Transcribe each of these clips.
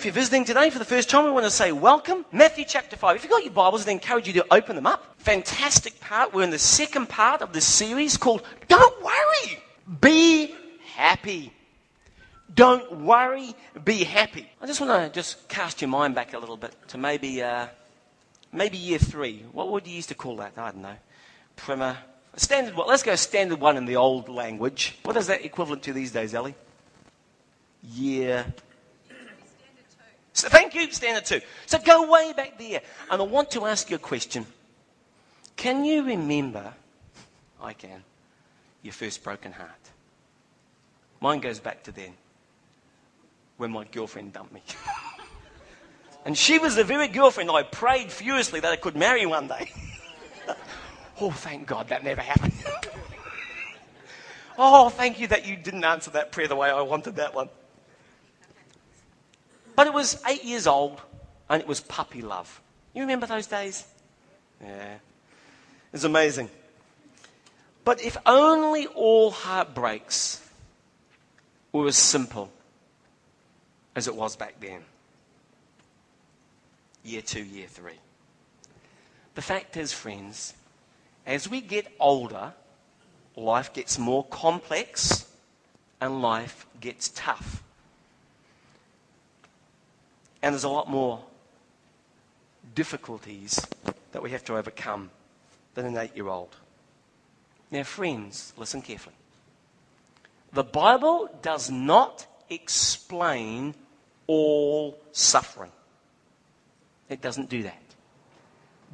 If you're visiting today for the first time, we want to say welcome. Matthew chapter 5. If you've got your Bibles, I encourage you to open them up. Fantastic part. We're in the second part of this series called Don't Worry, Be Happy. Don't worry, be happy. I just want to just cast your mind back a little bit to maybe, uh, maybe year three. What would you used to call that? I don't know. Primer. Standard one. Let's go standard one in the old language. What is that equivalent to these days, Ellie? Year so thank you, standard two. So go way back there. And I want to ask you a question. Can you remember, I can, your first broken heart? Mine goes back to then, when my girlfriend dumped me. and she was the very girlfriend I prayed furiously that I could marry one day. oh, thank God that never happened. oh, thank you that you didn't answer that prayer the way I wanted that one. But it was eight years old and it was puppy love. You remember those days? Yeah. It's amazing. But if only all heartbreaks were as simple as it was back then. Year two, year three. The fact is, friends, as we get older, life gets more complex and life gets tough. And there's a lot more difficulties that we have to overcome than an eight year old. Now, friends, listen carefully. The Bible does not explain all suffering, it doesn't do that.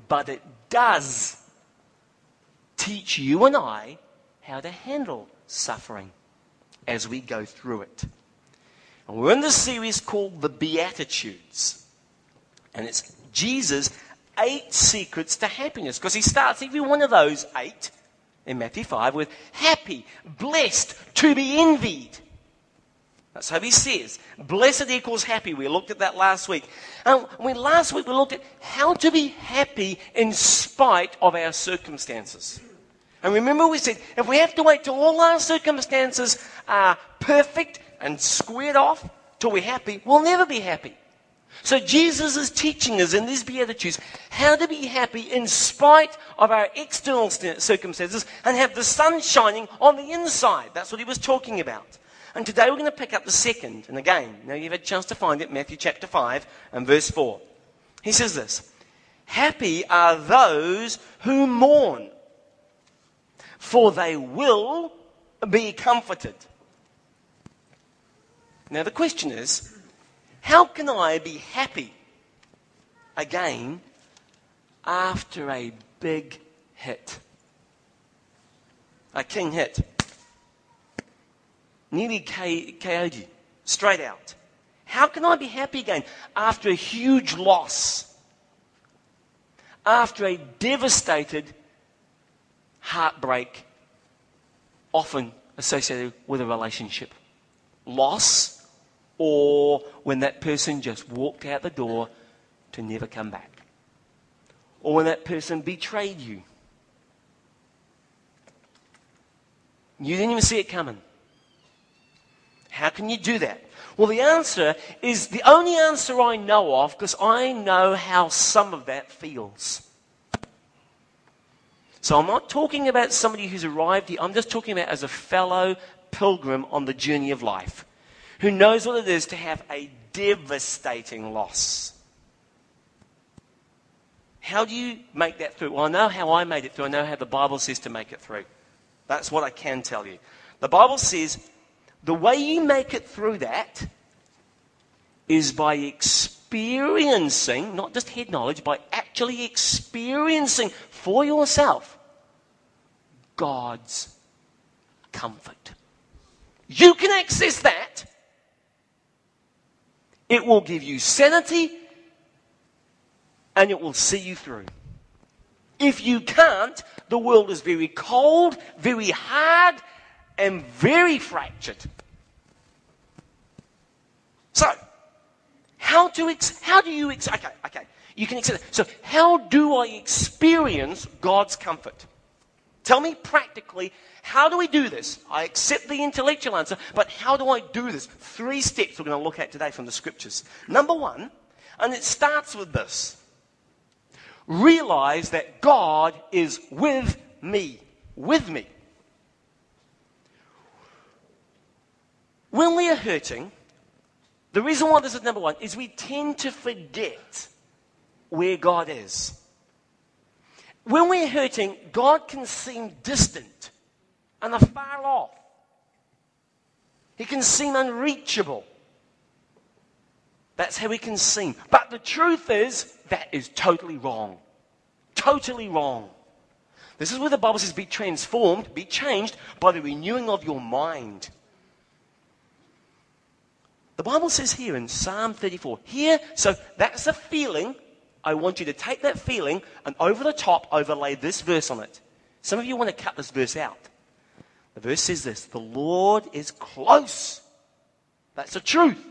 But it does teach you and I how to handle suffering as we go through it. And we're in this series called The Beatitudes. And it's Jesus' eight secrets to happiness. Because he starts every one of those eight in Matthew 5 with happy, blessed, to be envied. That's how he says. Blessed equals happy. We looked at that last week. And we, last week we looked at how to be happy in spite of our circumstances. And remember we said, if we have to wait till all our circumstances are perfect and squared off till we're happy, we'll never be happy. So Jesus is teaching us in these Beatitudes how to be happy in spite of our external circumstances and have the sun shining on the inside. That's what he was talking about. And today we're going to pick up the second. And again, now you've had a chance to find it, Matthew chapter 5 and verse 4. He says this Happy are those who mourn, for they will be comforted. Now, the question is how can I be happy again after a big hit? A king hit. Nearly KO'd you, straight out. How can I be happy again after a huge loss? After a devastated heartbreak, often associated with a relationship? Loss or when that person just walked out the door to never come back, or when that person betrayed you. You didn't even see it coming. How can you do that? Well, the answer is the only answer I know of because I know how some of that feels. So I'm not talking about somebody who's arrived here. I'm just talking about as a fellow pilgrim on the journey of life who knows what it is to have a devastating loss. How do you make that through? Well, I know how I made it through. I know how the Bible says to make it through. That's what I can tell you. The Bible says the way you make it through that is by experiencing, not just head knowledge, by actually experiencing for yourself God's comfort. You can access that it will give you sanity and it will see you through. If you can't, the world is very cold, very hard, and very fractured. So, how to ex- how do you ex- okay okay you can accept so how do I experience God's comfort? Tell me practically, how do we do this? I accept the intellectual answer, but how do I do this? Three steps we're going to look at today from the scriptures. Number one, and it starts with this realize that God is with me. With me. When we are hurting, the reason why this is number one is we tend to forget where God is. When we're hurting, God can seem distant and afar off. He can seem unreachable. That's how he can seem. But the truth is, that is totally wrong. Totally wrong. This is where the Bible says, be transformed, be changed by the renewing of your mind. The Bible says here in Psalm 34, here, so that's a feeling I want you to take that feeling and over the top overlay this verse on it. Some of you want to cut this verse out. The verse says this The Lord is close. That's the truth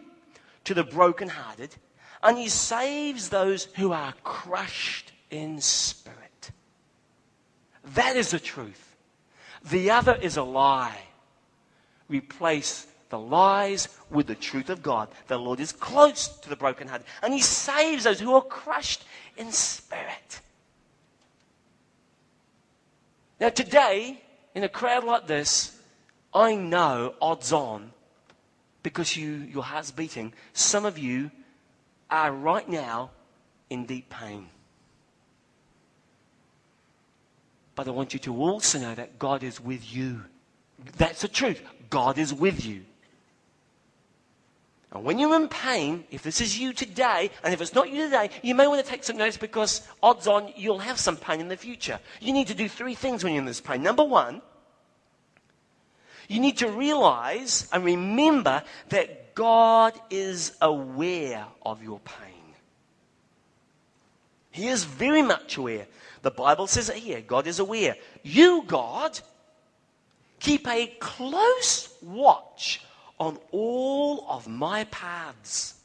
to the brokenhearted, and he saves those who are crushed in spirit. That is the truth. The other is a lie. Replace the lies with the truth of God. The Lord is close to the brokenhearted, and He saves those who are crushed in spirit. Now, today, in a crowd like this, I know odds on, because you, your heart's beating, some of you are right now in deep pain. But I want you to also know that God is with you. That's the truth. God is with you. And when you're in pain, if this is you today, and if it's not you today, you may want to take some notes because odds on you'll have some pain in the future. You need to do three things when you're in this pain. Number one, you need to realize and remember that God is aware of your pain. He is very much aware. The Bible says it here God is aware. You, God, keep a close watch on all of my paths.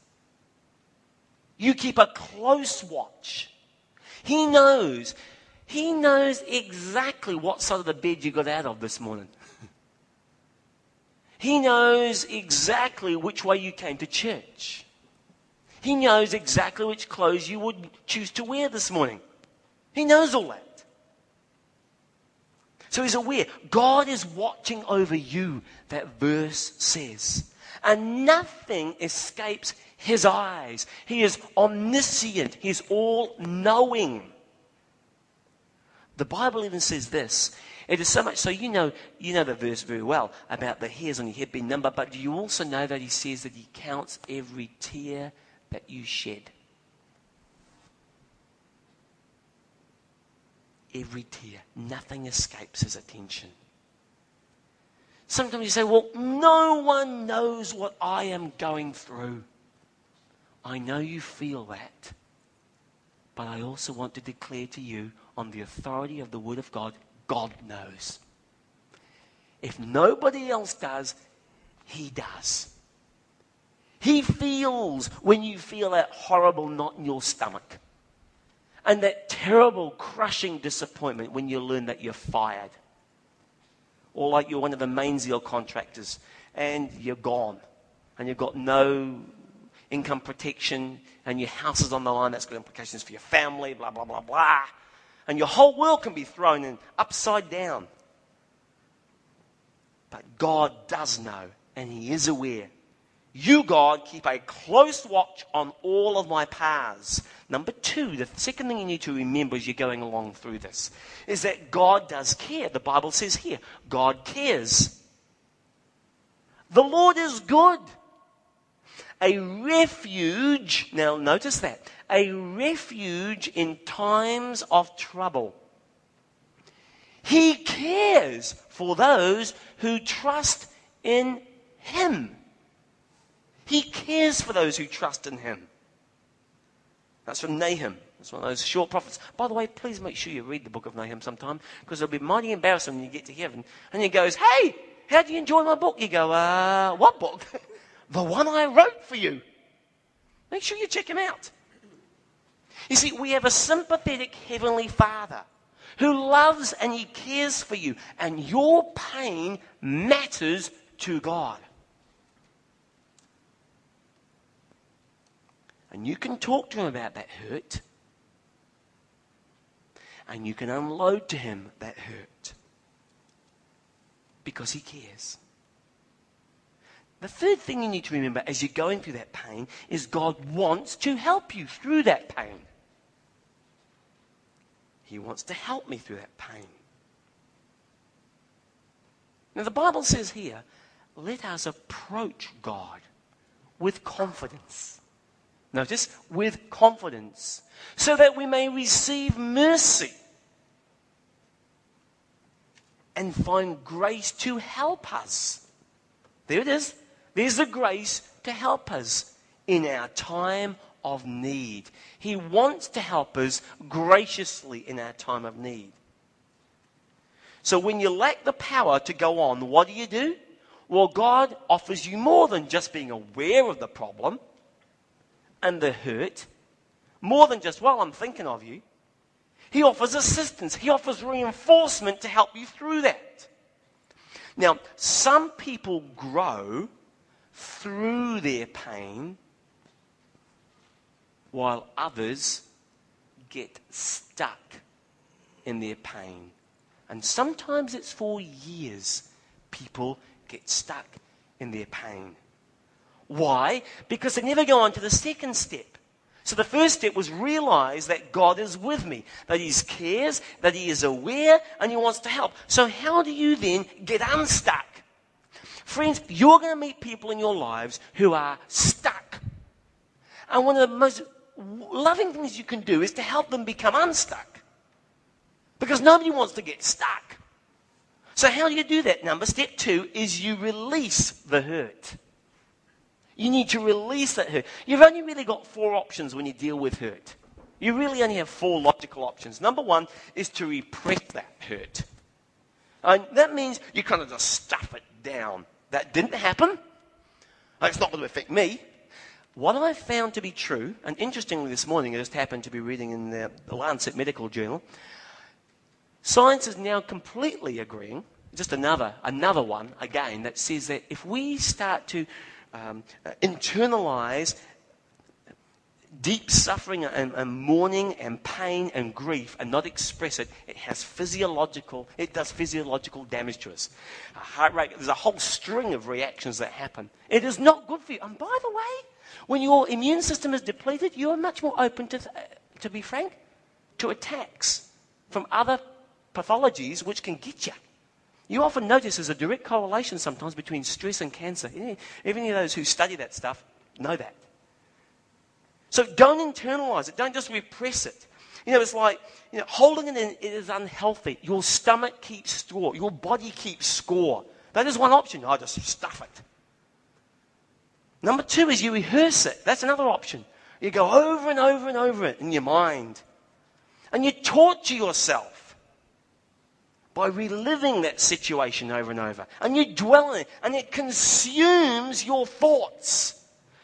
You keep a close watch. He knows. He knows exactly what side of the bed you got out of this morning. he knows exactly which way you came to church. He knows exactly which clothes you would choose to wear this morning. He knows all that. So he's aware. God is watching over you, that verse says. And nothing escapes his eyes. He is omniscient, he's all knowing. The Bible even says this. It is so much so you know you know the verse very well about the hairs on your head being numbered, but do you also know that he says that he counts every tear that you shed? Every tear. Nothing escapes his attention. Sometimes you say, Well, no one knows what I am going through. I know you feel that. But I also want to declare to you, on the authority of the Word of God, God knows. If nobody else does, He does. He feels when you feel that horrible knot in your stomach. And that terrible, crushing disappointment when you learn that you're fired. Or like you're one of the Mainzeal contractors and you're gone. And you've got no income protection and your house is on the line. That's got implications for your family, blah, blah, blah, blah. And your whole world can be thrown in upside down. But God does know and He is aware you, God, keep a close watch on all of my paths. Number two, the second thing you need to remember as you're going along through this is that God does care. The Bible says here, God cares. The Lord is good. A refuge, now notice that, a refuge in times of trouble. He cares for those who trust in Him. He cares for those who trust in him. That's from Nahum. That's one of those short prophets. By the way, please make sure you read the book of Nahum sometime because it'll be mighty embarrassing when you get to heaven and he goes, Hey, how do you enjoy my book? You go, Uh, what book? the one I wrote for you. Make sure you check him out. You see, we have a sympathetic Heavenly Father who loves and he cares for you, and your pain matters to God. And you can talk to him about that hurt. And you can unload to him that hurt. Because he cares. The third thing you need to remember as you're going through that pain is God wants to help you through that pain. He wants to help me through that pain. Now, the Bible says here, let us approach God with confidence. Notice, with confidence, so that we may receive mercy and find grace to help us. There it is. There's the grace to help us in our time of need. He wants to help us graciously in our time of need. So when you lack the power to go on, what do you do? Well, God offers you more than just being aware of the problem and the hurt, more than just, well, I'm thinking of you. He offers assistance, He offers reinforcement to help you through that. Now, some people grow through their pain while others get stuck in their pain. And sometimes it's for years people get stuck in their pain. Why? Because they never go on to the second step. So the first step was realize that God is with me, that He cares, that He is aware, and He wants to help. So how do you then get unstuck? Friends, you're going to meet people in your lives who are stuck. And one of the most loving things you can do is to help them become unstuck. Because nobody wants to get stuck. So how do you do that? Number step two is you release the hurt. You need to release that hurt. You've only really got four options when you deal with hurt. You really only have four logical options. Number one is to repress that hurt. And that means you kind of just stuff it down. That didn't happen. It's not going to affect me. What I found to be true, and interestingly this morning I just happened to be reading in the Lancet Medical Journal, science is now completely agreeing, just another, another one again, that says that if we start to um, uh, internalize deep suffering and, and, mourning and pain and grief and not express it, it has physiological, it does physiological damage to us. A heart rate, there's a whole string of reactions that happen. It is not good for you. And by the way, when your immune system is depleted, you are much more open to, uh, to be frank, to attacks from other pathologies which can get you. You often notice there's a direct correlation sometimes between stress and cancer. Even those who study that stuff know that. So don't internalize it. Don't just repress it. You know, it's like you know, holding it in it is unhealthy. Your stomach keeps score. Your body keeps score. That is one option. I just stuff it. Number two is you rehearse it. That's another option. You go over and over and over it in your mind. And you torture yourself by reliving that situation over and over. And you dwell in it, and it consumes your thoughts.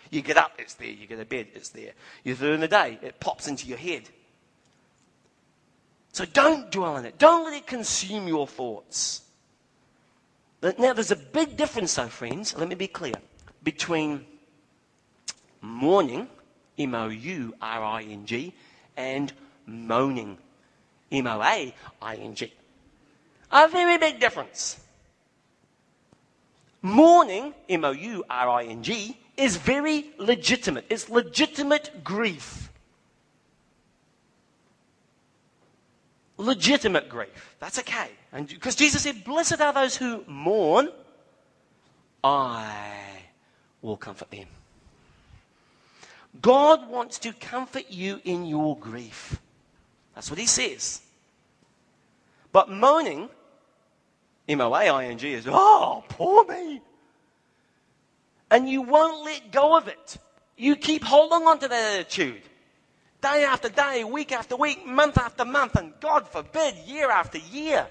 You get up, it's there. You get to bed, it's there. You in the day, it pops into your head. So don't dwell in it. Don't let it consume your thoughts. Now, there's a big difference, though, friends. Let me be clear. Between mourning, M O U R I N G, and moaning, M O A I N G. A very big difference. Mourning, M O U R I N G, is very legitimate. It's legitimate grief. Legitimate grief. That's okay. And because Jesus said, Blessed are those who mourn, I will comfort them. God wants to comfort you in your grief. That's what he says. But moaning M O A I N G is, oh, poor me. And you won't let go of it. You keep holding on to that attitude. Day after day, week after week, month after month, and God forbid, year after year.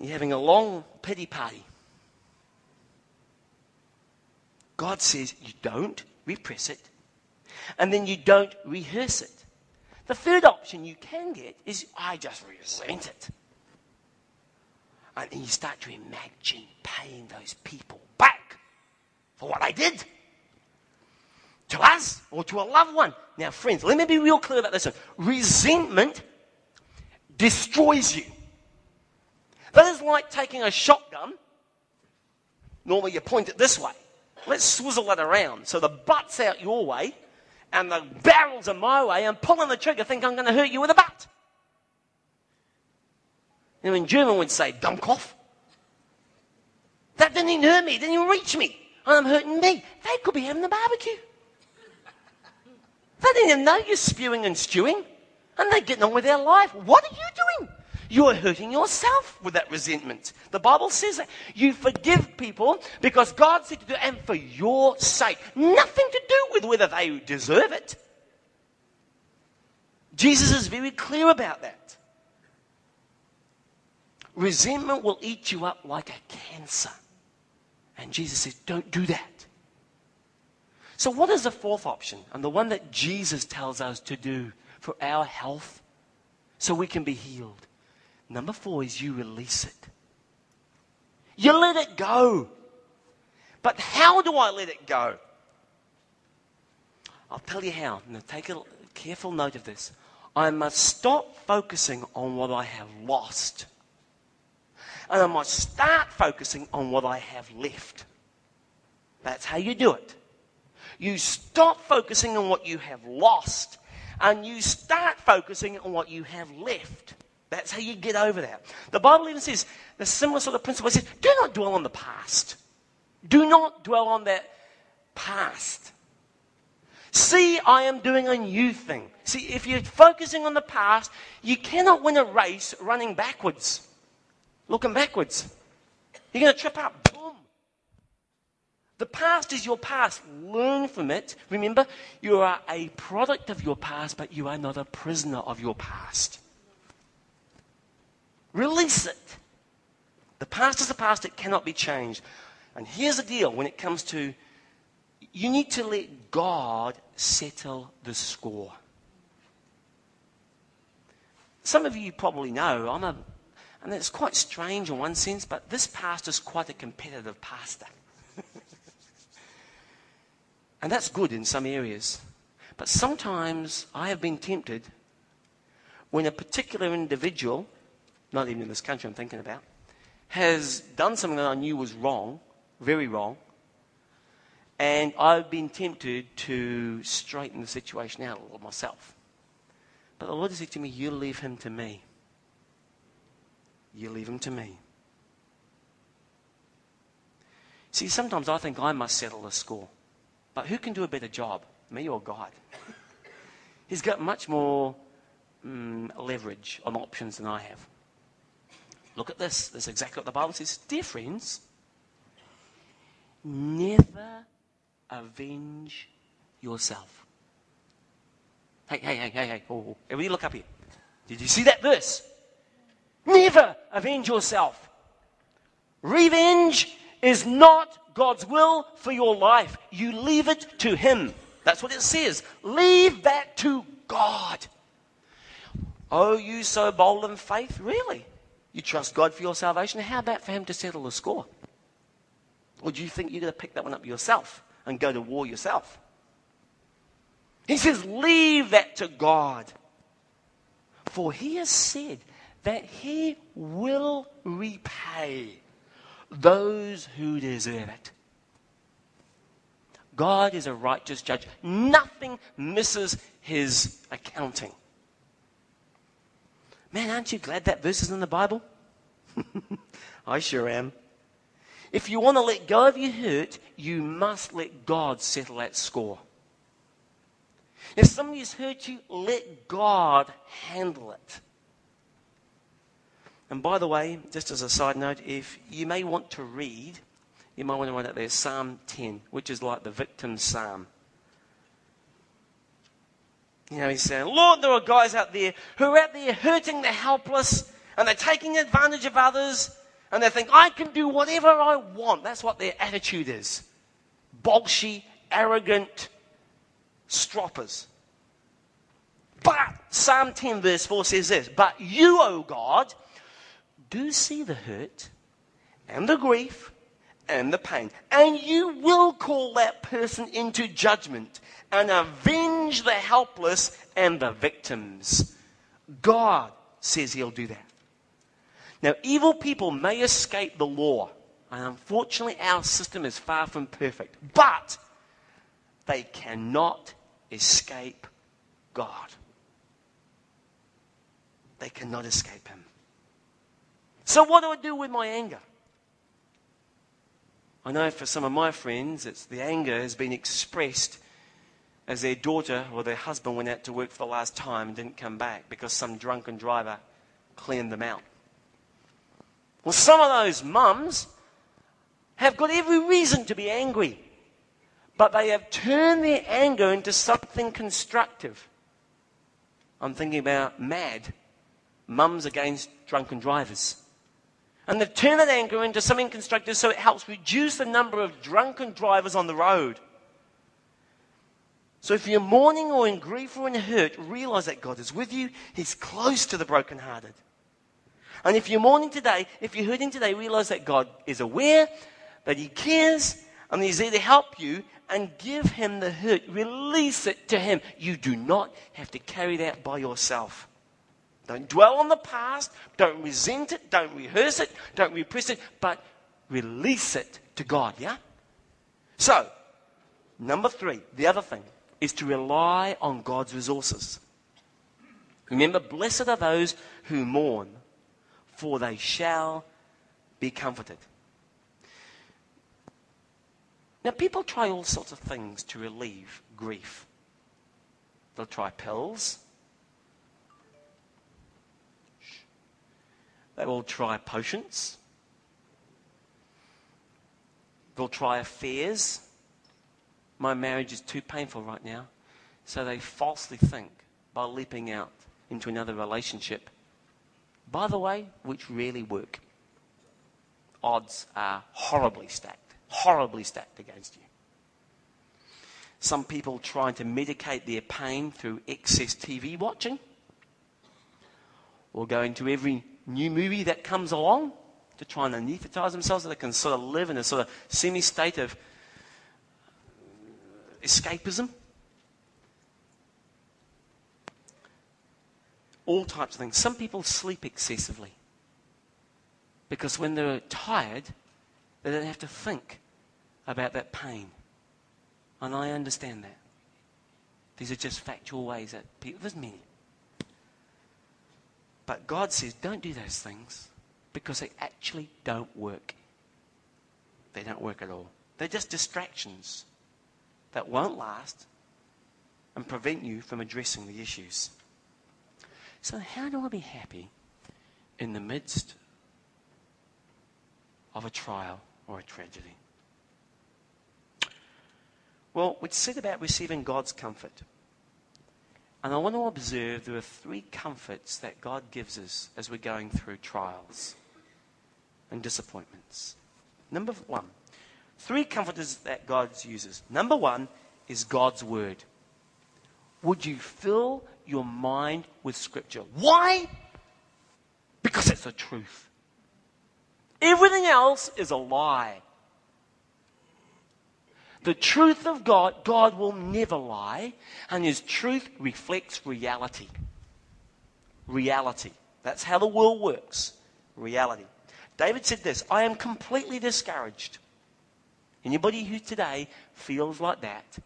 You're having a long pity party. God says you don't repress it, and then you don't rehearse it. The third option you can get is I just resent it. And then you start to imagine paying those people back for what I did to us or to a loved one. Now, friends, let me be real clear about this one. Resentment destroys you. That is like taking a shotgun. Normally, you point it this way. Let's swizzle it around so the butt's out your way and the barrels are my way and pulling the trigger think I'm going to hurt you with a butt. And in German would say, Dummkopf. That didn't even hurt me, it didn't even reach me. I'm hurting me. They could be having a barbecue. They didn't even know you're spewing and stewing. And they're getting on with their life. What are you doing? You're hurting yourself with that resentment. The Bible says that you forgive people because God said to do and for your sake. Nothing to do with whether they deserve it. Jesus is very clear about that. Resentment will eat you up like a cancer. And Jesus says, don't do that. So, what is the fourth option? And the one that Jesus tells us to do for our health so we can be healed? Number four is you release it. You let it go. But how do I let it go? I'll tell you how. Now, take a careful note of this. I must stop focusing on what I have lost and I must start focusing on what I have left. That's how you do it. You stop focusing on what you have lost and you start focusing on what you have left. That's how you get over that. The Bible even says the similar sort of principle. It says, do not dwell on the past. Do not dwell on that past. See, I am doing a new thing. See, if you're focusing on the past, you cannot win a race running backwards looking backwards. You're going to trip up. Boom. The past is your past. Learn from it. Remember, you are a product of your past, but you are not a prisoner of your past. Release it. The past is the past, it cannot be changed. And here's the deal when it comes to you need to let God settle the score. Some of you probably know I'm a and it's quite strange in one sense, but this pastor is quite a competitive pastor. and that's good in some areas. But sometimes I have been tempted when a particular individual, not even in this country I'm thinking about, has done something that I knew was wrong, very wrong, and I've been tempted to straighten the situation out a little myself. But the Lord has said to me, You leave him to me. You leave him to me. See, sometimes I think I must settle the score. But who can do a better job, me or God? He's got much more mm, leverage on options than I have. Look at this. This is exactly what the Bible says. Dear friends, never avenge yourself. Hey, hey, hey, hey, hey. Oh, oh. everybody look up here. Did you see that verse? Never avenge yourself. Revenge is not God's will for your life. You leave it to Him. That's what it says. Leave that to God. Oh, you so bold in faith? Really? You trust God for your salvation? How about for Him to settle the score? Or do you think you're going to pick that one up yourself and go to war yourself? He says, Leave that to God. For He has said, that he will repay those who deserve it. God is a righteous judge. Nothing misses his accounting. Man, aren't you glad that verse is in the Bible? I sure am. If you want to let go of your hurt, you must let God settle that score. If somebody has hurt you, let God handle it. And by the way, just as a side note, if you may want to read, you might want to write out there Psalm 10, which is like the victim's psalm. You know, he's saying, Lord, there are guys out there who are out there hurting the helpless and they're taking advantage of others and they think, I can do whatever I want. That's what their attitude is. Bolshy, arrogant, stroppers. But Psalm 10, verse 4 says this But you, O God, do see the hurt and the grief and the pain, and you will call that person into judgment and avenge the helpless and the victims. God says he'll do that. Now, evil people may escape the law, and unfortunately, our system is far from perfect, but they cannot escape God. They cannot escape Him. So, what do I do with my anger? I know for some of my friends, it's the anger has been expressed as their daughter or their husband went out to work for the last time and didn't come back because some drunken driver cleaned them out. Well, some of those mums have got every reason to be angry, but they have turned their anger into something constructive. I'm thinking about MAD, Mums Against Drunken Drivers. And they've turned that anger into something constructive so it helps reduce the number of drunken drivers on the road. So if you're mourning or in grief or in hurt, realize that God is with you. He's close to the brokenhearted. And if you're mourning today, if you're hurting today, realize that God is aware, that He cares, and He's there to help you and give Him the hurt. Release it to Him. You do not have to carry that by yourself. Don't dwell on the past. Don't resent it. Don't rehearse it. Don't repress it. But release it to God, yeah? So, number three, the other thing is to rely on God's resources. Remember, blessed are those who mourn, for they shall be comforted. Now, people try all sorts of things to relieve grief. They'll try pills. They will try potions. They'll try affairs my marriage is too painful right now. So they falsely think by leaping out into another relationship, by the way, which rarely work. Odds are horribly stacked, horribly stacked against you. Some people trying to medicate their pain through excess TV watching or going to every new movie that comes along to try and anesthetize themselves so they can sort of live in a sort of semi state of escapism. All types of things. Some people sleep excessively because when they're tired, they don't have to think about that pain. And I understand that. These are just factual ways that people, there's many. But God says, don't do those things because they actually don't work. They don't work at all. They're just distractions that won't last and prevent you from addressing the issues. So, how do I be happy in the midst of a trial or a tragedy? Well, we said about receiving God's comfort. And I want to observe there are three comforts that God gives us as we're going through trials and disappointments. Number one, Three comforters that God uses. Number one is God's Word. Would you fill your mind with Scripture? Why? Because it's the truth. Everything else is a lie. The truth of God, God will never lie, and His truth reflects reality. Reality. That's how the world works. Reality. David said this I am completely discouraged. Anybody who today feels like that,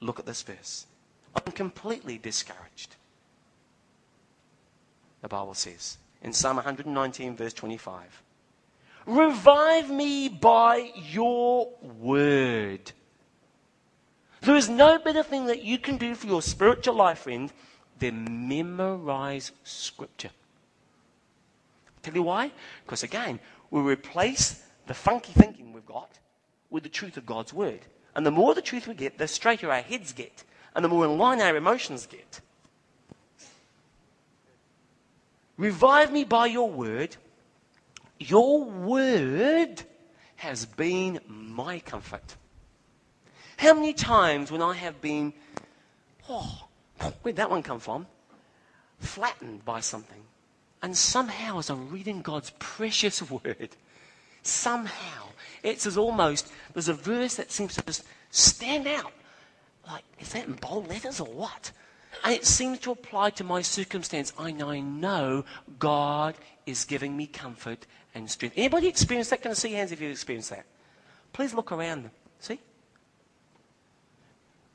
look at this verse. I'm completely discouraged. The Bible says in Psalm 119, verse 25 Revive me by your word. There is no better thing that you can do for your spiritual life, friend, than memorize Scripture. Tell you why? Because again, we replace the funky thinking we've got with the truth of God's word. And the more the truth we get, the straighter our heads get, and the more in line our emotions get. Revive me by your word. Your word has been my comfort. How many times when I have been, oh, where'd that one come from? flattened by something. And somehow, as I'm reading God's precious word, somehow it's as almost there's a verse that seems to just stand out. Like, is that in bold letters or what? And it seems to apply to my circumstance. I know, I know God is giving me comfort and strength. Anybody experience that? Can I see hands if you experience that? Please look around. See?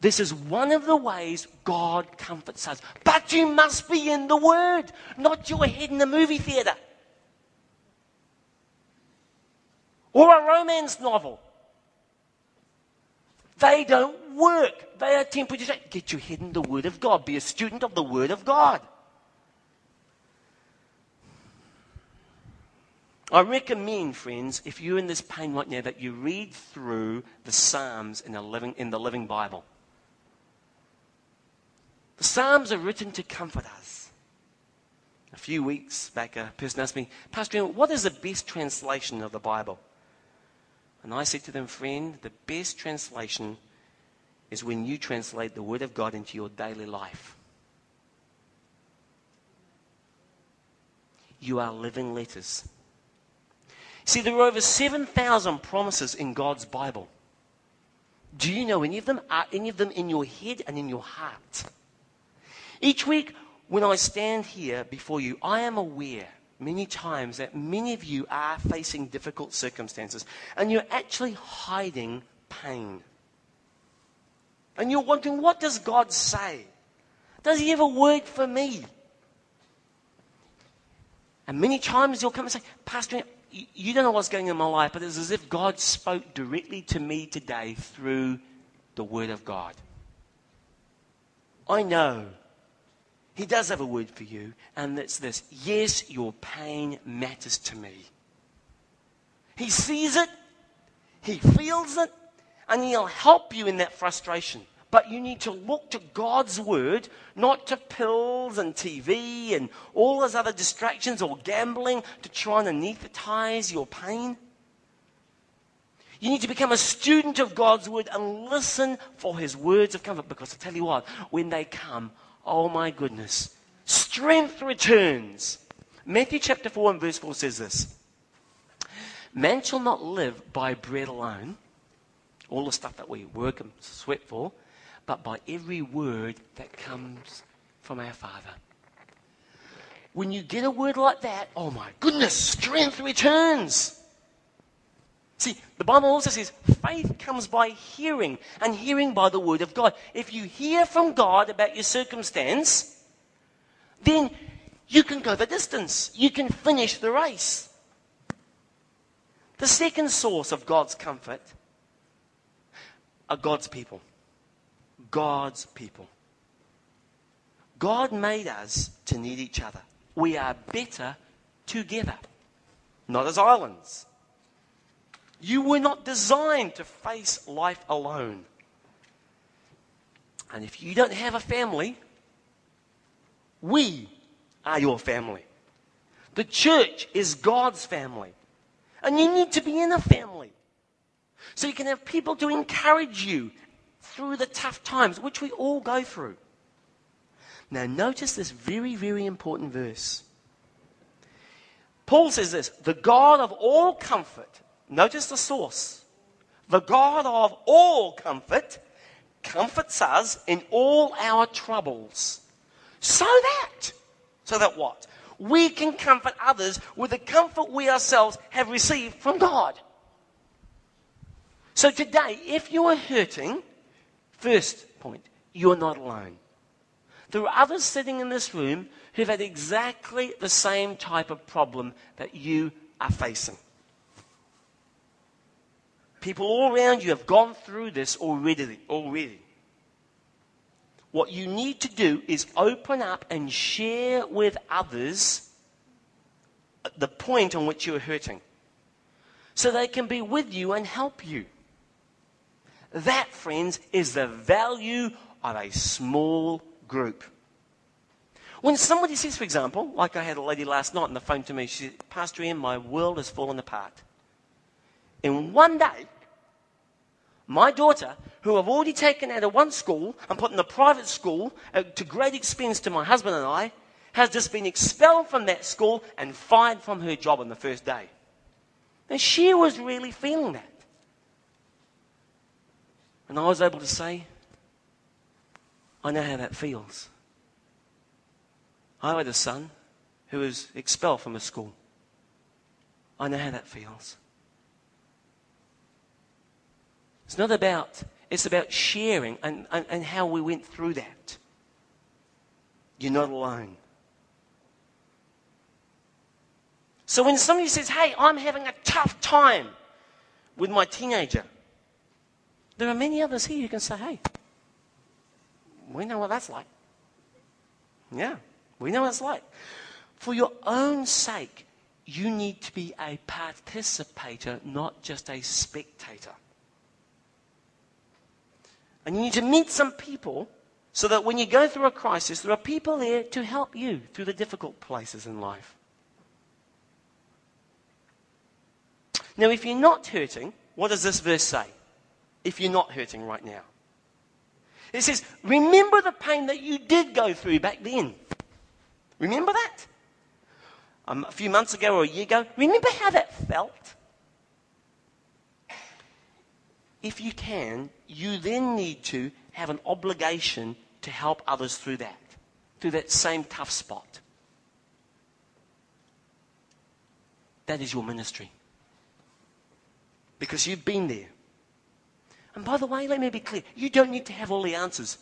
This is one of the ways God comforts us. But you must be in the Word, not your head in the movie theater. Or a romance novel. They don't work. They are temporary. Get your head in the Word of God. Be a student of the Word of God. I recommend, friends, if you're in this pain right now, that you read through the Psalms in the Living, in the living Bible. The Psalms are written to comfort us. A few weeks back, a person asked me, Pastor, what is the best translation of the Bible? And I said to them, friend, the best translation is when you translate the Word of God into your daily life. You are living letters. See, there are over 7,000 promises in God's Bible. Do you know any of them? Are any of them in your head and in your heart? Each week, when I stand here before you, I am aware many times that many of you are facing difficult circumstances and you're actually hiding pain. And you're wondering, what does God say? Does He have a word for me? And many times you'll come and say, Pastor, you don't know what's going on in my life, but it's as if God spoke directly to me today through the Word of God. I know He does have a word for you, and it's this Yes, your pain matters to me. He sees it, He feels it, and He'll help you in that frustration. But you need to look to God's word, not to pills and TV and all those other distractions or gambling to try and anesthetize your pain. You need to become a student of God's word and listen for his words of comfort because I tell you what, when they come, oh my goodness, strength returns. Matthew chapter 4 and verse 4 says this Man shall not live by bread alone, all the stuff that we work and sweat for, but by every word that comes from our Father. When you get a word like that, oh my goodness, strength returns. See, the Bible also says faith comes by hearing, and hearing by the word of God. If you hear from God about your circumstance, then you can go the distance. You can finish the race. The second source of God's comfort are God's people. God's people. God made us to need each other. We are better together, not as islands. You were not designed to face life alone. And if you don't have a family, we are your family. The church is God's family. And you need to be in a family. So you can have people to encourage you through the tough times, which we all go through. Now, notice this very, very important verse. Paul says this the God of all comfort, notice the source. The God of all comfort comforts us in all our troubles. So that, so that what? We can comfort others with the comfort we ourselves have received from God. So today, if you are hurting, First point, you're not alone. There are others sitting in this room who've had exactly the same type of problem that you are facing. People all around you have gone through this already. already. What you need to do is open up and share with others the point on which you're hurting so they can be with you and help you. That, friends, is the value of a small group. When somebody says, for example, like I had a lady last night on the phone to me, she said, Pastor Ian, my world has fallen apart. In one day, my daughter, who I've already taken out of one school and put in a private school uh, to great expense to my husband and I, has just been expelled from that school and fired from her job on the first day. And she was really feeling that. And I was able to say, I know how that feels. I had a son who was expelled from a school. I know how that feels. It's not about, it's about sharing and, and, and how we went through that. You're not alone. So when somebody says, hey, I'm having a tough time with my teenager, there are many others here who can say, hey, we know what that's like. Yeah, we know what it's like. For your own sake, you need to be a participator, not just a spectator. And you need to meet some people so that when you go through a crisis, there are people there to help you through the difficult places in life. Now, if you're not hurting, what does this verse say? If you're not hurting right now, it says, Remember the pain that you did go through back then. Remember that? Um, a few months ago or a year ago. Remember how that felt? If you can, you then need to have an obligation to help others through that, through that same tough spot. That is your ministry. Because you've been there. And by the way, let me be clear you don't need to have all the answers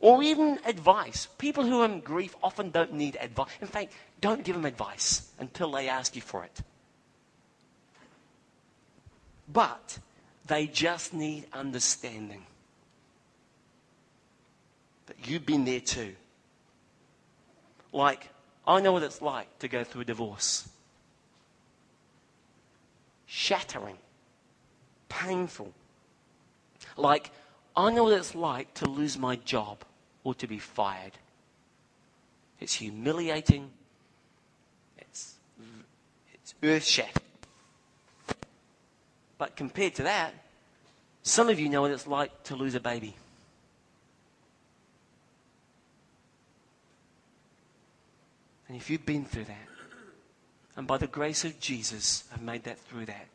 or even advice. People who are in grief often don't need advice. In fact, don't give them advice until they ask you for it. But they just need understanding that you've been there too. Like, I know what it's like to go through a divorce. Shattering painful. Like, I know what it's like to lose my job or to be fired. It's humiliating. It's, it's earth shattering. But compared to that, some of you know what it's like to lose a baby. And if you've been through that, and by the grace of Jesus have made that through that,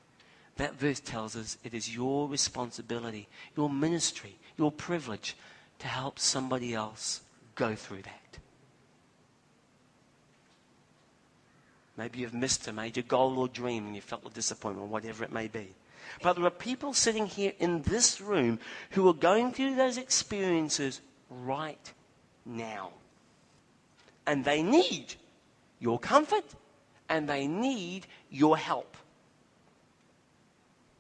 that verse tells us it is your responsibility, your ministry, your privilege to help somebody else go through that. Maybe you've missed a major goal or dream and you felt a disappointment, whatever it may be. But there are people sitting here in this room who are going through those experiences right now. And they need your comfort and they need your help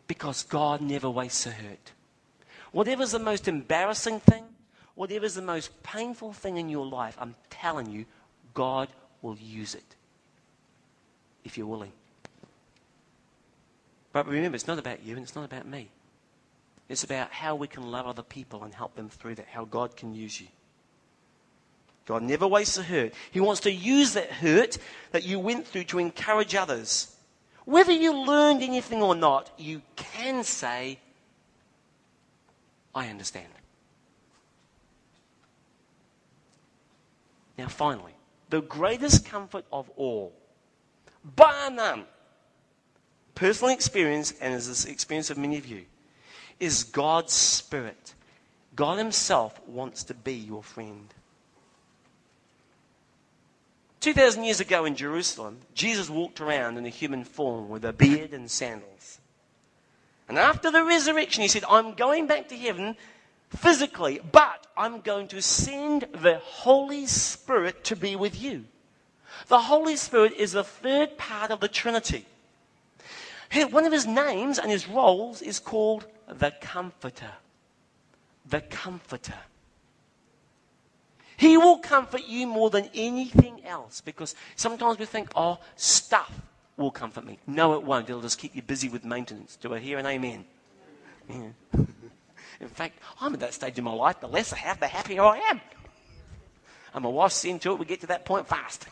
because God never wastes a hurt. Whatever's the most embarrassing thing, whatever's the most painful thing in your life, I'm telling you, God will use it if you're willing. But remember, it's not about you and it's not about me. It's about how we can love other people and help them through that, how God can use you. God never wastes a hurt. He wants to use that hurt that you went through to encourage others. Whether you learned anything or not, you can say, I understand. Now, finally, the greatest comfort of all, bar none, personal experience, and is the experience of many of you, is God's Spirit. God Himself wants to be your friend. 2,000 years ago in Jerusalem, Jesus walked around in a human form with a beard and sandals. And after the resurrection, he said, I'm going back to heaven physically, but I'm going to send the Holy Spirit to be with you. The Holy Spirit is the third part of the Trinity. One of his names and his roles is called the Comforter. The Comforter. He will comfort you more than anything else because sometimes we think, oh, stuff will comfort me. No, it won't. It'll just keep you busy with maintenance. Do I hear an amen? Yeah. In fact, I'm at that stage in my life, the less I have, the happier I am. And my wife's seen to it, we get to that point fast.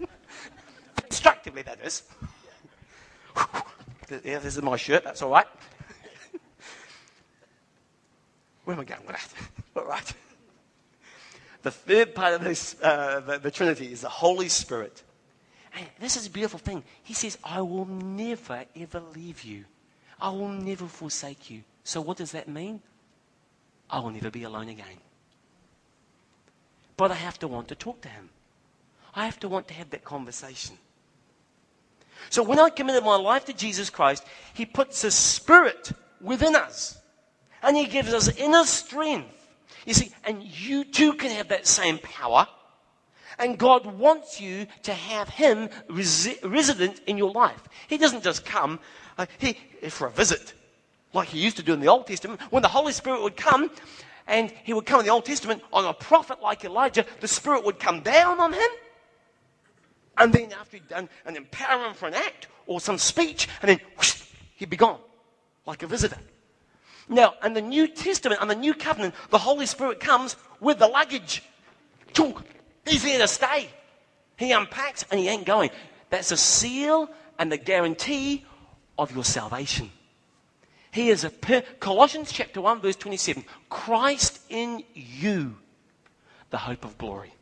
Constructively, that is. Yeah, this is my shirt, that's all right. Where am I going with that? All right. The third part of this, uh, the, the Trinity is the Holy Spirit. And this is a beautiful thing. He says, I will never, ever leave you. I will never forsake you. So, what does that mean? I will never be alone again. But I have to want to talk to him. I have to want to have that conversation. So when I committed my life to Jesus Christ, He puts His Spirit within us. And He gives us inner strength. You see, and you too can have that same power. And God wants you to have Him resi- resident in your life. He doesn't just come uh, he, for a visit, like He used to do in the Old Testament. When the Holy Spirit would come, and He would come in the Old Testament on a prophet like Elijah, the Spirit would come down on him and then after he'd done and empower him for an act or some speech, and then whoosh, he'd be gone, like a visitor. Now, in the New Testament, and the New Covenant, the Holy Spirit comes with the luggage. He's here to stay. He unpacks and he ain't going. That's a seal and the guarantee of your salvation. He is a Colossians chapter 1 verse 27. Christ in you, the hope of glory.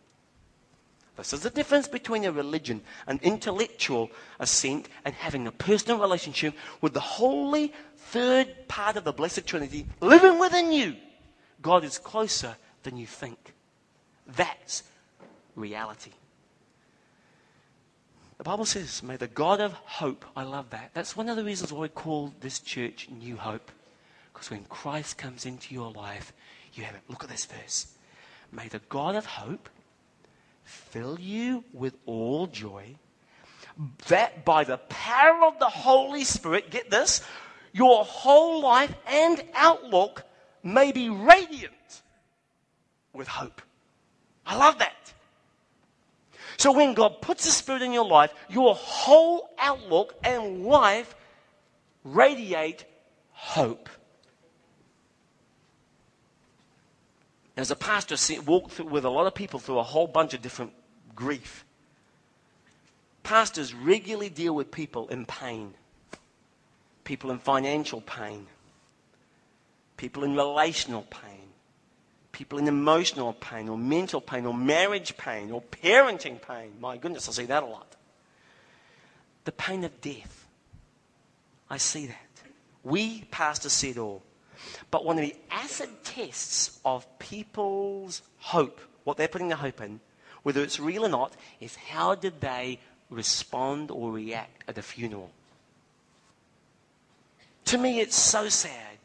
This is the difference between a religion, an intellectual assent, and having a personal relationship with the holy third part of the Blessed Trinity living within you. God is closer than you think. That's reality. The Bible says, May the God of hope, I love that. That's one of the reasons why we call this church New Hope. Because when Christ comes into your life, you have it. Look at this verse. May the God of hope fill you with all joy, that by the power of the Holy Spirit, get this, your whole life and outlook may be radiant with hope. I love that. So when God puts the Spirit in your life, your whole outlook and life radiate hope. As a pastor, walk through, with a lot of people through a whole bunch of different grief. Pastors regularly deal with people in pain, people in financial pain, people in relational pain, people in emotional pain or mental pain or marriage pain or parenting pain. My goodness, I see that a lot. The pain of death. I see that. We, pastors, see it all. But one of the acid tests of people's hope, what they're putting their hope in, whether it's real or not, is how did they respond or react at a funeral? To me, it's so sad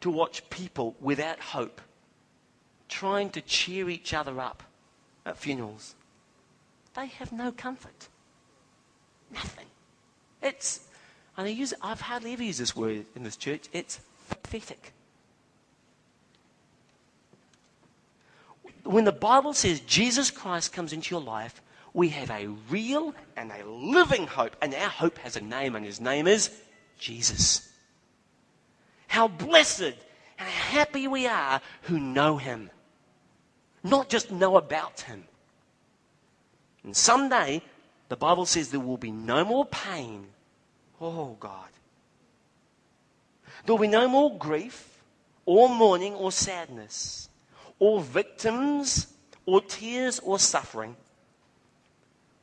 to watch people without hope trying to cheer each other up at funerals. They have no comfort. Nothing. It's, and I use, I've hardly ever used this word in this church, it's pathetic. When the Bible says Jesus Christ comes into your life, we have a real and a living hope. And our hope has a name, and his name is Jesus. How blessed and happy we are who know him, not just know about him. And someday, the Bible says there will be no more pain. Oh, God. There will be no more grief, or mourning, or sadness or victims or tears or suffering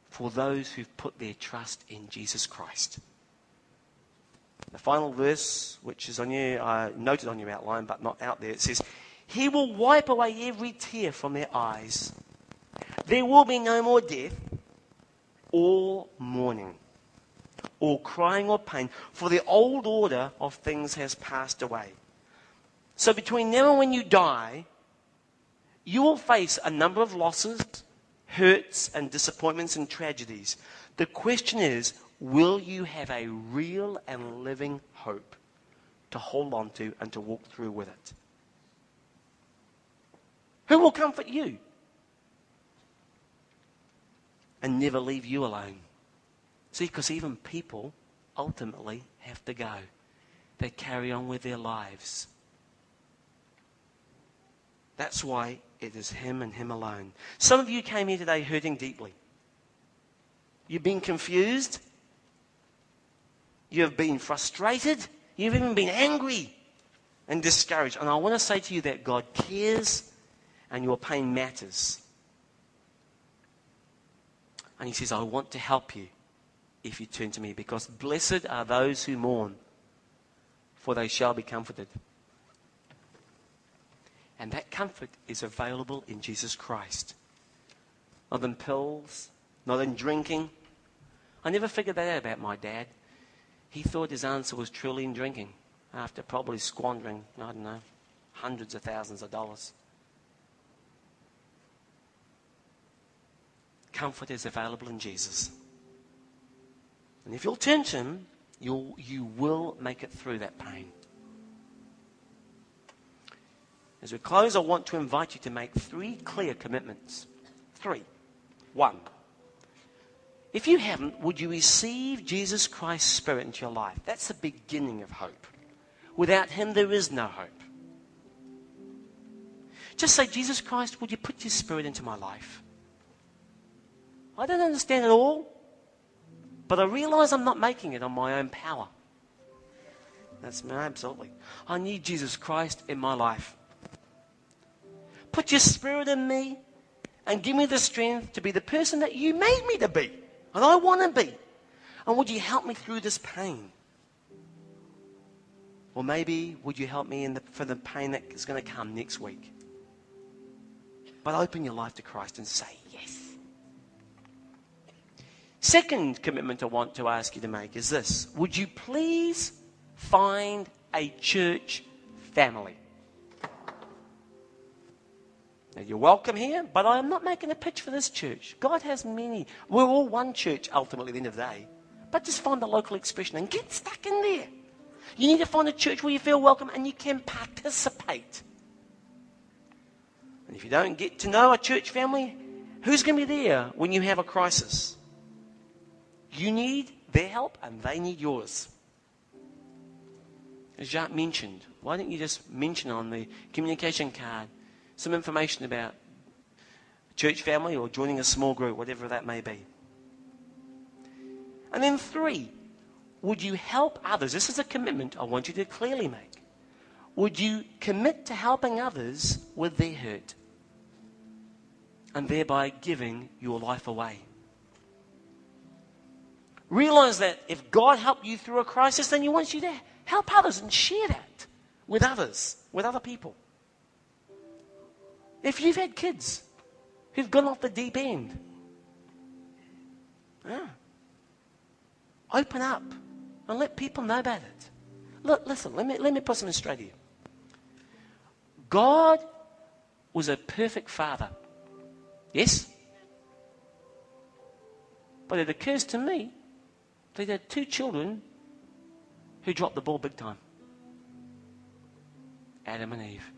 for those who've put their trust in Jesus Christ. The final verse, which is on your, uh, noted on your outline but not out there, it says, He will wipe away every tear from their eyes. There will be no more death or mourning or crying or pain, for the old order of things has passed away. So between now and when you die, you will face a number of losses, hurts, and disappointments and tragedies. The question is will you have a real and living hope to hold on to and to walk through with it? Who will comfort you and never leave you alone? See, because even people ultimately have to go. They carry on with their lives. That's why it is Him and Him alone. Some of you came here today hurting deeply. You've been confused. You have been frustrated. You've even been angry and discouraged. And I want to say to you that God cares and your pain matters. And he says, I want to help you if you turn to me, because blessed are those who mourn, for they shall be comforted. And that comfort is available in Jesus Christ. Not in pills, not in drinking. I never figured that out about my dad. He thought his answer was truly in drinking after probably squandering, I don't know, hundreds of thousands of dollars. Comfort is available in Jesus. And if you'll turn to Him, you'll, you will make it through that pain. As we close, I want to invite you to make three clear commitments. Three. One. If you haven't, would you receive Jesus Christ's Spirit into your life? That's the beginning of hope. Without Him, there is no hope. Just say, Jesus Christ, would you put your Spirit into my life? I don't understand it all, but I realize I'm not making it on my own power. That's me, absolutely. I need Jesus Christ in my life. Put your spirit in me and give me the strength to be the person that you made me to be. And I want to be. And would you help me through this pain? Or maybe would you help me the, for the pain that is going to come next week? But open your life to Christ and say yes. Second commitment I want to ask you to make is this Would you please find a church family? Now, you're welcome here, but I'm not making a pitch for this church. God has many. We're all one church ultimately at the end of the day. But just find the local expression and get stuck in there. You need to find a church where you feel welcome and you can participate. And if you don't get to know a church family, who's going to be there when you have a crisis? You need their help and they need yours. As Jacques mentioned, why don't you just mention on the communication card some information about church family or joining a small group, whatever that may be? And then, three, would you help others? This is a commitment I want you to clearly make. Would you commit to helping others with their hurt and thereby giving your life away? Realize that if God helped you through a crisis, then He wants you to help others and share that with others, with other people. If you've had kids who've gone off the deep end, yeah, open up and let people know about it. Look, listen, let me, let me put something straight here. God was a perfect father. Yes? But it occurs to me that they had two children who dropped the ball big time Adam and Eve.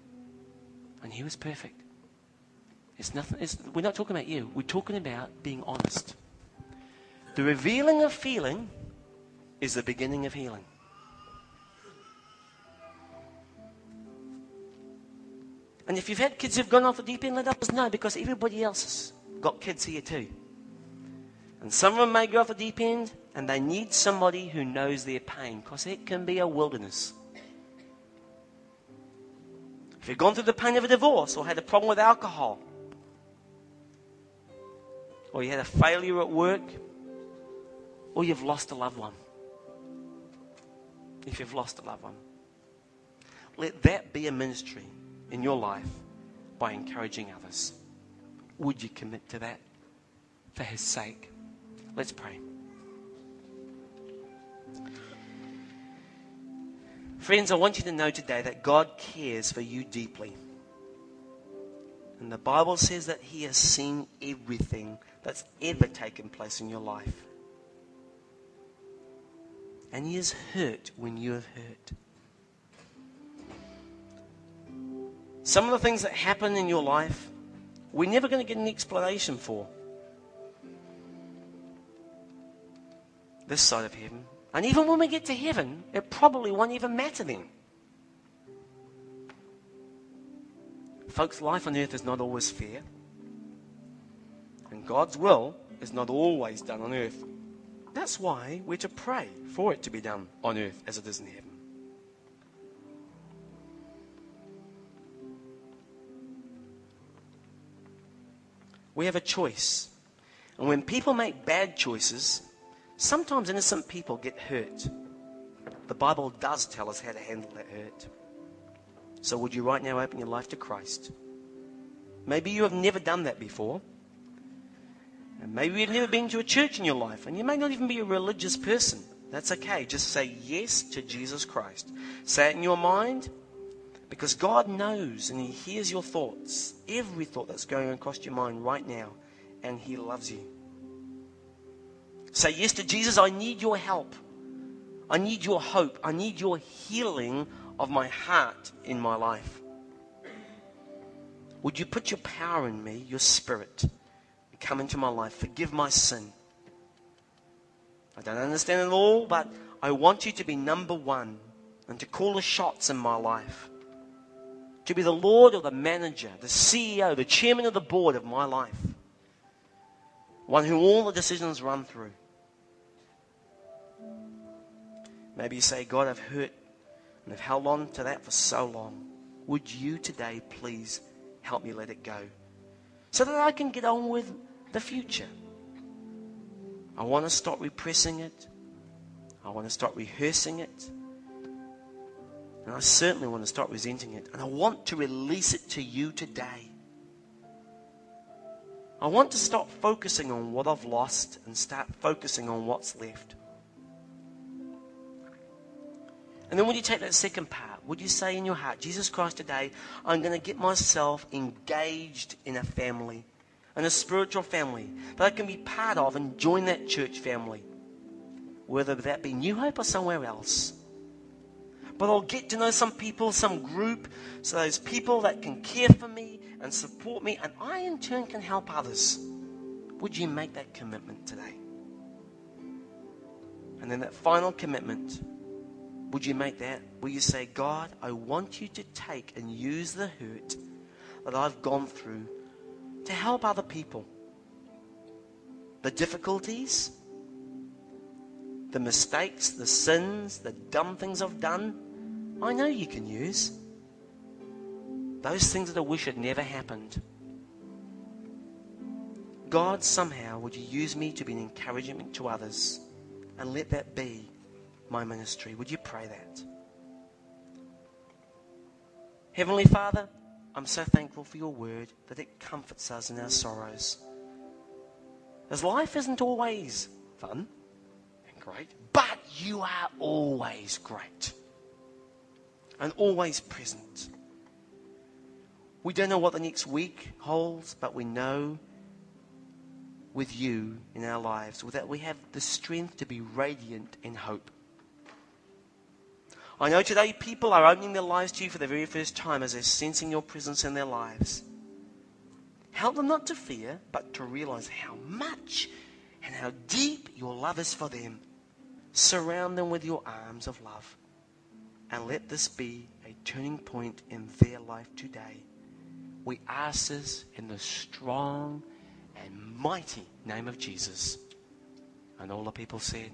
And he was perfect. It's nothing, it's, we're not talking about you. We're talking about being honest. The revealing of feeling is the beginning of healing. And if you've had kids who've gone off the deep end, let us know because everybody else has got kids here too. And some of them may go off the deep end and they need somebody who knows their pain because it can be a wilderness. If you've gone through the pain of a divorce or had a problem with alcohol, or you had a failure at work, or you've lost a loved one. If you've lost a loved one, let that be a ministry in your life by encouraging others. Would you commit to that for His sake? Let's pray. Friends, I want you to know today that God cares for you deeply. And the Bible says that He has seen everything that's ever taken place in your life. And He is hurt when you have hurt. Some of the things that happen in your life, we're never going to get an explanation for. this side of heaven. And even when we get to heaven, it probably won't even matter then. Folks, life on earth is not always fair. And God's will is not always done on earth. That's why we're to pray for it to be done on earth as it is in heaven. We have a choice. And when people make bad choices, sometimes innocent people get hurt. The Bible does tell us how to handle that hurt. So, would you right now open your life to Christ? Maybe you have never done that before. And maybe you've never been to a church in your life, and you may not even be a religious person. That's okay. Just say yes to Jesus Christ. Say it in your mind because God knows and He hears your thoughts, every thought that's going across your mind right now, and He loves you. Say yes to Jesus. I need your help. I need your hope. I need your healing of my heart in my life. Would you put your power in me, your spirit, and come into my life? Forgive my sin. I don't understand it all, but I want you to be number one and to call the shots in my life. To be the Lord or the manager, the CEO, the chairman of the board of my life. One who all the decisions run through. Maybe you say, God, I've hurt and I've held on to that for so long. Would you today please help me let it go so that I can get on with the future. I want to stop repressing it. I want to stop rehearsing it. And I certainly want to stop resenting it. And I want to release it to you today. I want to stop focusing on what I've lost and start focusing on what's left. And then when you take that second part, would you say in your heart, Jesus Christ, today, I'm going to get myself engaged in a family, in a spiritual family that I can be part of and join that church family, whether that be New Hope or somewhere else. But I'll get to know some people, some group, so those people that can care for me and support me, and I in turn can help others. Would you make that commitment today? And then that final commitment would you make that? Will you say, God, I want you to take and use the hurt that I've gone through to help other people? The difficulties, the mistakes, the sins, the dumb things I've done, I know you can use. Those things that I wish had never happened. God, somehow, would you use me to be an encouragement to others? And let that be my ministry. Would you pray that? Heavenly Father, I'm so thankful for your word that it comforts us in our sorrows. As life isn't always fun and great, but you are always great and always present. We don't know what the next week holds, but we know with you in our lives that we have the strength to be radiant in hope. I know today people are opening their lives to you for the very first time as they're sensing your presence in their lives. Help them not to fear, but to realize how much and how deep your love is for them. Surround them with your arms of love. And let this be a turning point in their life today. We ask this in the strong and mighty name of Jesus. And all the people said,